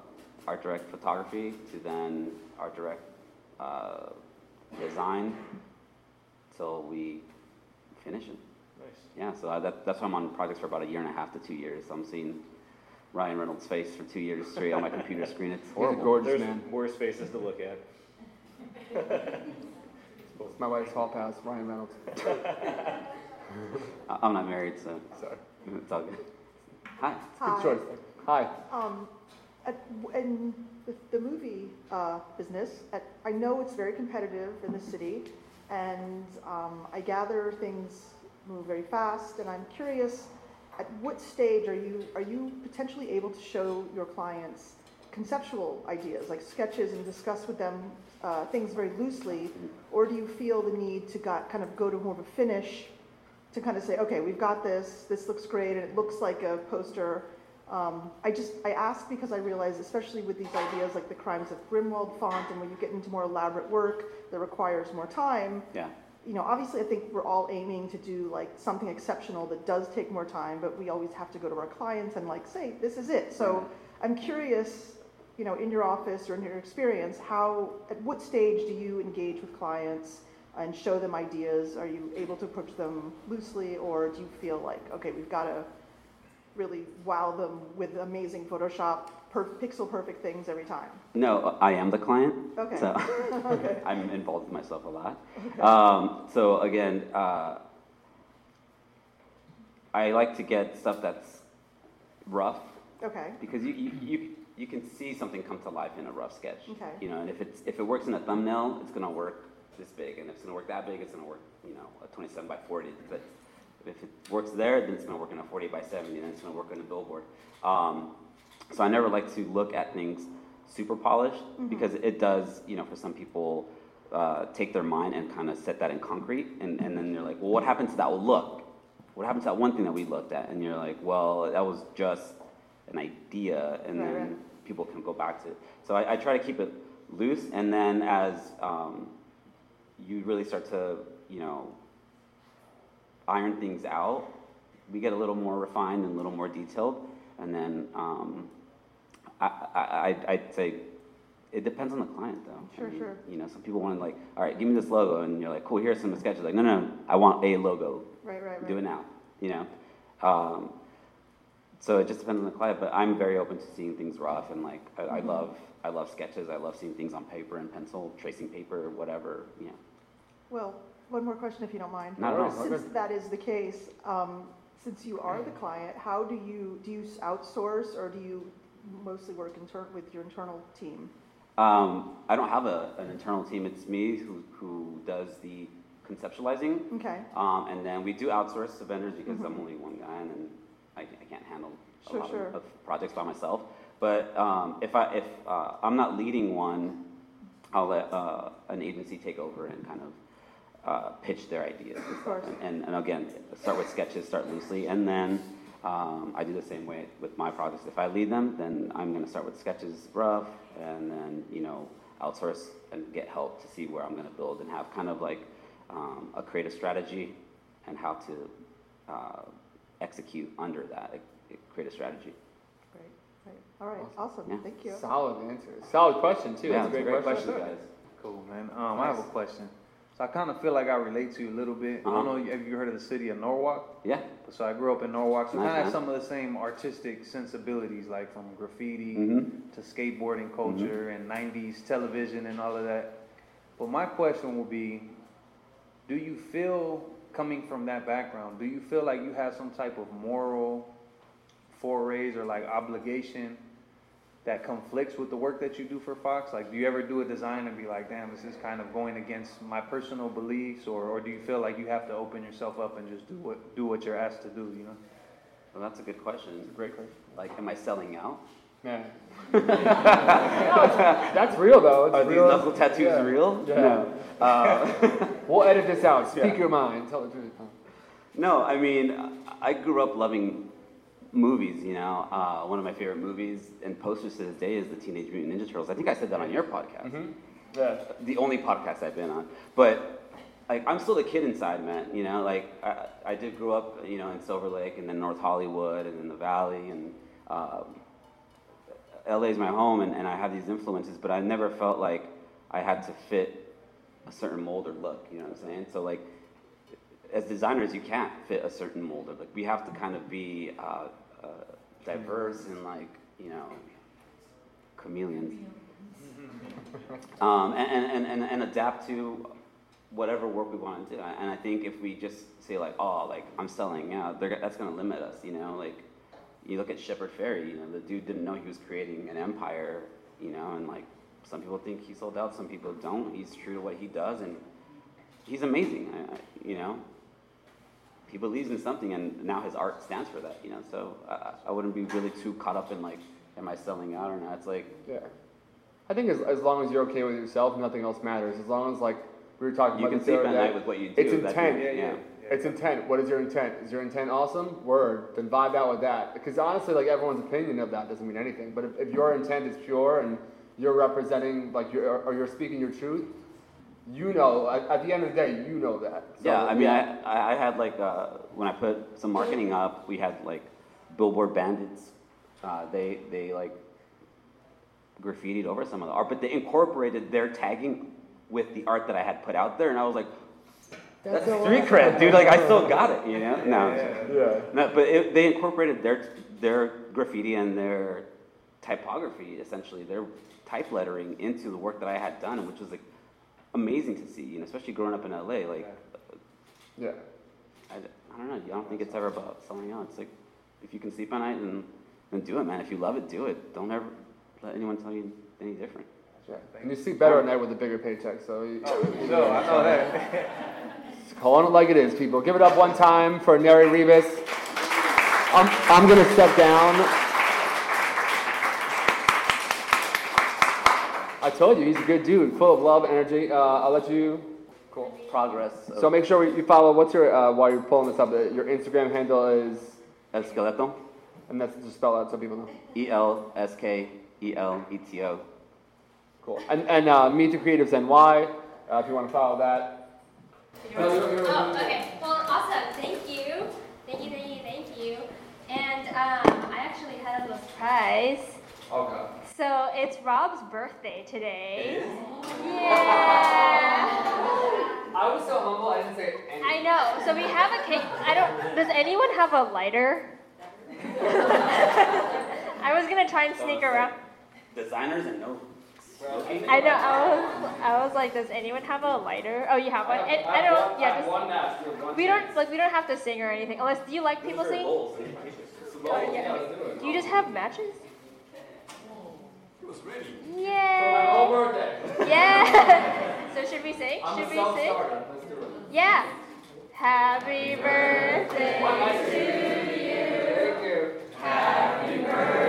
art direct photography to then art direct uh, design till we finish it. Nice. Yeah, so I, that, that's why I'm on projects for about a year and a half to two years. So I'm seeing Ryan Reynolds' face for two years straight on my computer screen. It's He's a horrible. gorgeous There's man. worse faces to look at. It's my wife's hall pass, Ryan Reynolds. I- I'm not married, so Sorry. it's all good. Hi. Good Hi. choice. Hi. Um, at, in the, the movie uh, business, at, I know it's very competitive in the city, and um, I gather things move very fast. And I'm curious, at what stage are you are you potentially able to show your clients conceptual ideas, like sketches, and discuss with them uh, things very loosely, or do you feel the need to got, kind of go to more of a finish? to kind of say, okay, we've got this, this looks great, and it looks like a poster. Um, I just, I ask because I realize, especially with these ideas like the Crimes of Grindelwald font, and when you get into more elaborate work that requires more time, Yeah. you know, obviously I think we're all aiming to do like something exceptional that does take more time, but we always have to go to our clients and like say, this is it. So I'm curious, you know, in your office or in your experience, how, at what stage do you engage with clients and show them ideas? Are you able to approach them loosely or do you feel like, okay, we've got to really wow them with amazing Photoshop, per- pixel perfect things every time? No, I am the client. Okay. So Okay. I'm involved with myself a lot. Um, so again, uh, I like to get stuff that's rough Okay. because you, you, you, you can see something come to life in a rough sketch. Okay. You know, and if it's if it works in a thumbnail, it's gonna work this big, and if it's gonna work that big, it's gonna work, you know, a 27 by 40. But if it works there, then it's gonna work in a 40 by 70, then it's gonna work on a billboard. Um, so I never like to look at things super polished because it does, you know, for some people, uh, take their mind and kind of set that in concrete, and, and then they're like, well, what happened to that look? What happened to that one thing that we looked at? And you're like, well, that was just an idea, and Right, then right. people can go back to it. So I, I try to keep it loose, and then as um, you really start to, you know, iron things out, we get a little more refined and a little more detailed, and then um, I, I, I- I'd say it depends on the client, though. I Sure, mean, sure. You know, some people want to like, all right, give me this logo, and you're like, cool, here's some sketches. Like, no, no, no, I want a logo. Right, right, right. Do it now. You know. Um, so it just depends on the client, but I'm very open to seeing things rough, and like, I, I Mm-hmm. love, I love sketches. I love seeing things on paper and pencil, tracing paper, whatever. You know. Well, one more question if you don't mind. Not at all. Since that is the case, um, since you are the client, how do you, do you outsource or do you mostly work intern, with your internal team? Um, I don't have a, an internal team. It's me who, who does the conceptualizing. Okay, Um, and then we do outsource to vendors because I'm only one guy and then I, I can't handle a Sure, lot sure. Of, of projects by myself. But um, if, I, if uh, I'm not leading one, I'll let uh, an agency take over and kind of uh, pitch their ideas. and Of course. stuff. And, and again, start with sketches, start loosely, and then um, I do the same way with my projects. If I lead them, then I'm going to start with sketches rough, and then you know outsource and get help to see where I'm going to build and have kind of like um, a creative strategy and how to uh, execute under that creative strategy. great, great. All right, awesome, Yeah. thank you. Solid answer. Solid question too. yeah, That's a it's great, question. guys. Cool, man. Um, I have a question. So I kind of feel like I relate to you a little bit. I Uh-huh. don't know, if you heard of the city of Norwalk? Yeah. So I grew up in Norwalk, so Nice, kind of have some of the same artistic sensibilities, like from graffiti Mhm. to skateboarding culture and '90s television and all of that. But my question will be, do you feel, coming from that background, do you feel like you have some type of moral forays or like obligation that conflicts with the work that you do for Fox? Like, do you ever do a design and be like, damn, this is kind of going against my personal beliefs, or, or do you feel like you have to open yourself up and just do what do what you're asked to do? You know? Well, that's a good question. Great question. Like, am I selling out? Man. That's real though. It's Are these real. knuckle tattoos Yeah. real? Yeah. No. Uh, We'll edit this out. Speak Yeah. your mind. Tell the truth. No, I mean, I grew up loving movies, you know. Uh, one of my favorite movies and posters to this day is the Teenage Mutant Ninja Turtles. I think I said that on your podcast. Yeah. The only podcast I've been on. But like, I'm still the kid inside, man. You know, like I, I did grow up, you know, in Silver Lake and then North Hollywood and in the Valley and um, LA is my home and, and I have these influences, but I never felt like I had to fit a certain mold or look. You know what I'm saying? So like, as designers, you can't fit a certain mold. Like, we have to kind of be uh, uh, diverse and like, you know, chameleons. Um, and, and, and, and adapt to whatever work we want to do. And I think if we just say like, oh, like I'm selling out, that's going to limit us. You know, like you look at Shepard Fairey. You know, the dude didn't know he was creating an empire. You know, and like some people think he sold out, some people don't. He's true to what he does, and he's amazing. I, I, you know, he believes in something, and now his art stands for that. You know, so I, I wouldn't be really too caught up in like, am I selling out or not? It's like, Yeah. I think as, as long as you're okay with yourself, nothing else matters. As long as like we were talking You about can sleep at night with what you do. It's intent. Yeah, yeah. yeah. It's intent. What is your intent? Is your intent awesome? Word. Then vibe out with that. Because honestly, like everyone's opinion of that doesn't mean anything. But if, if your intent is pure and you're representing, like, you're, or you're speaking your truth, you know, at, at the end of the day, you know that. So, Yeah, I mean, I, I I had like, uh, when I put some marketing up, we had like Billboard Bandits. Uh, they, they like graffitied over some of the art, but they incorporated their tagging with the art that I had put out there, and I was like, that's so street cred, dude. Like, I still got it, you know? No, Yeah. no but it, they incorporated their, their graffiti and their typography, essentially, their type lettering into the work that I had done, which was like amazing to see, you know, especially growing up in LA. Like, Yeah. I, I don't know. I don't think it's ever about selling out. It's like if you can sleep at night, then then do it, man. If you love it, do it. Don't ever let anyone tell you any different. Yeah. And you sleep better at night with a bigger paycheck, so. You, oh, No, I know that. Calling it like it is, people. Give it up one time for Neri Rivas. I'm, I'm going to step down. I told you, he's a good dude, full of love, energy. Uh, I'll let you. Cool. Progress. So make sure you follow, what's your, uh, while you're pulling this up, uh, your Instagram handle is, El Skeleto. and that's just spell out so people know. E L S K E L E T O. Cool. And, and uh, Meet the Creatives NY, uh, if you want to follow that. Oh, okay. Well, awesome. Thank you. Thank you, thank you, thank you. And um, I actually had a little surprise. Okay. So it's Rob's birthday today. Yeah. I was so humble, I didn't say anything. I know. So we have a cake. I don't. Does anyone have a lighter? I was gonna try and sneak around. Designers and no. I know. I was. I was like, does anyone have a lighter? Oh, you have one. And I don't. Yeah. Just, we don't like. We don't have to sing or anything. Unless, do you like people singing? Oh, yeah. Do you just have matches? was ready. Yeah. My birthday. Yeah. so should we sing? I'm should we sing? Let's do it. Yeah. Happy birthday to you. Happy birthday.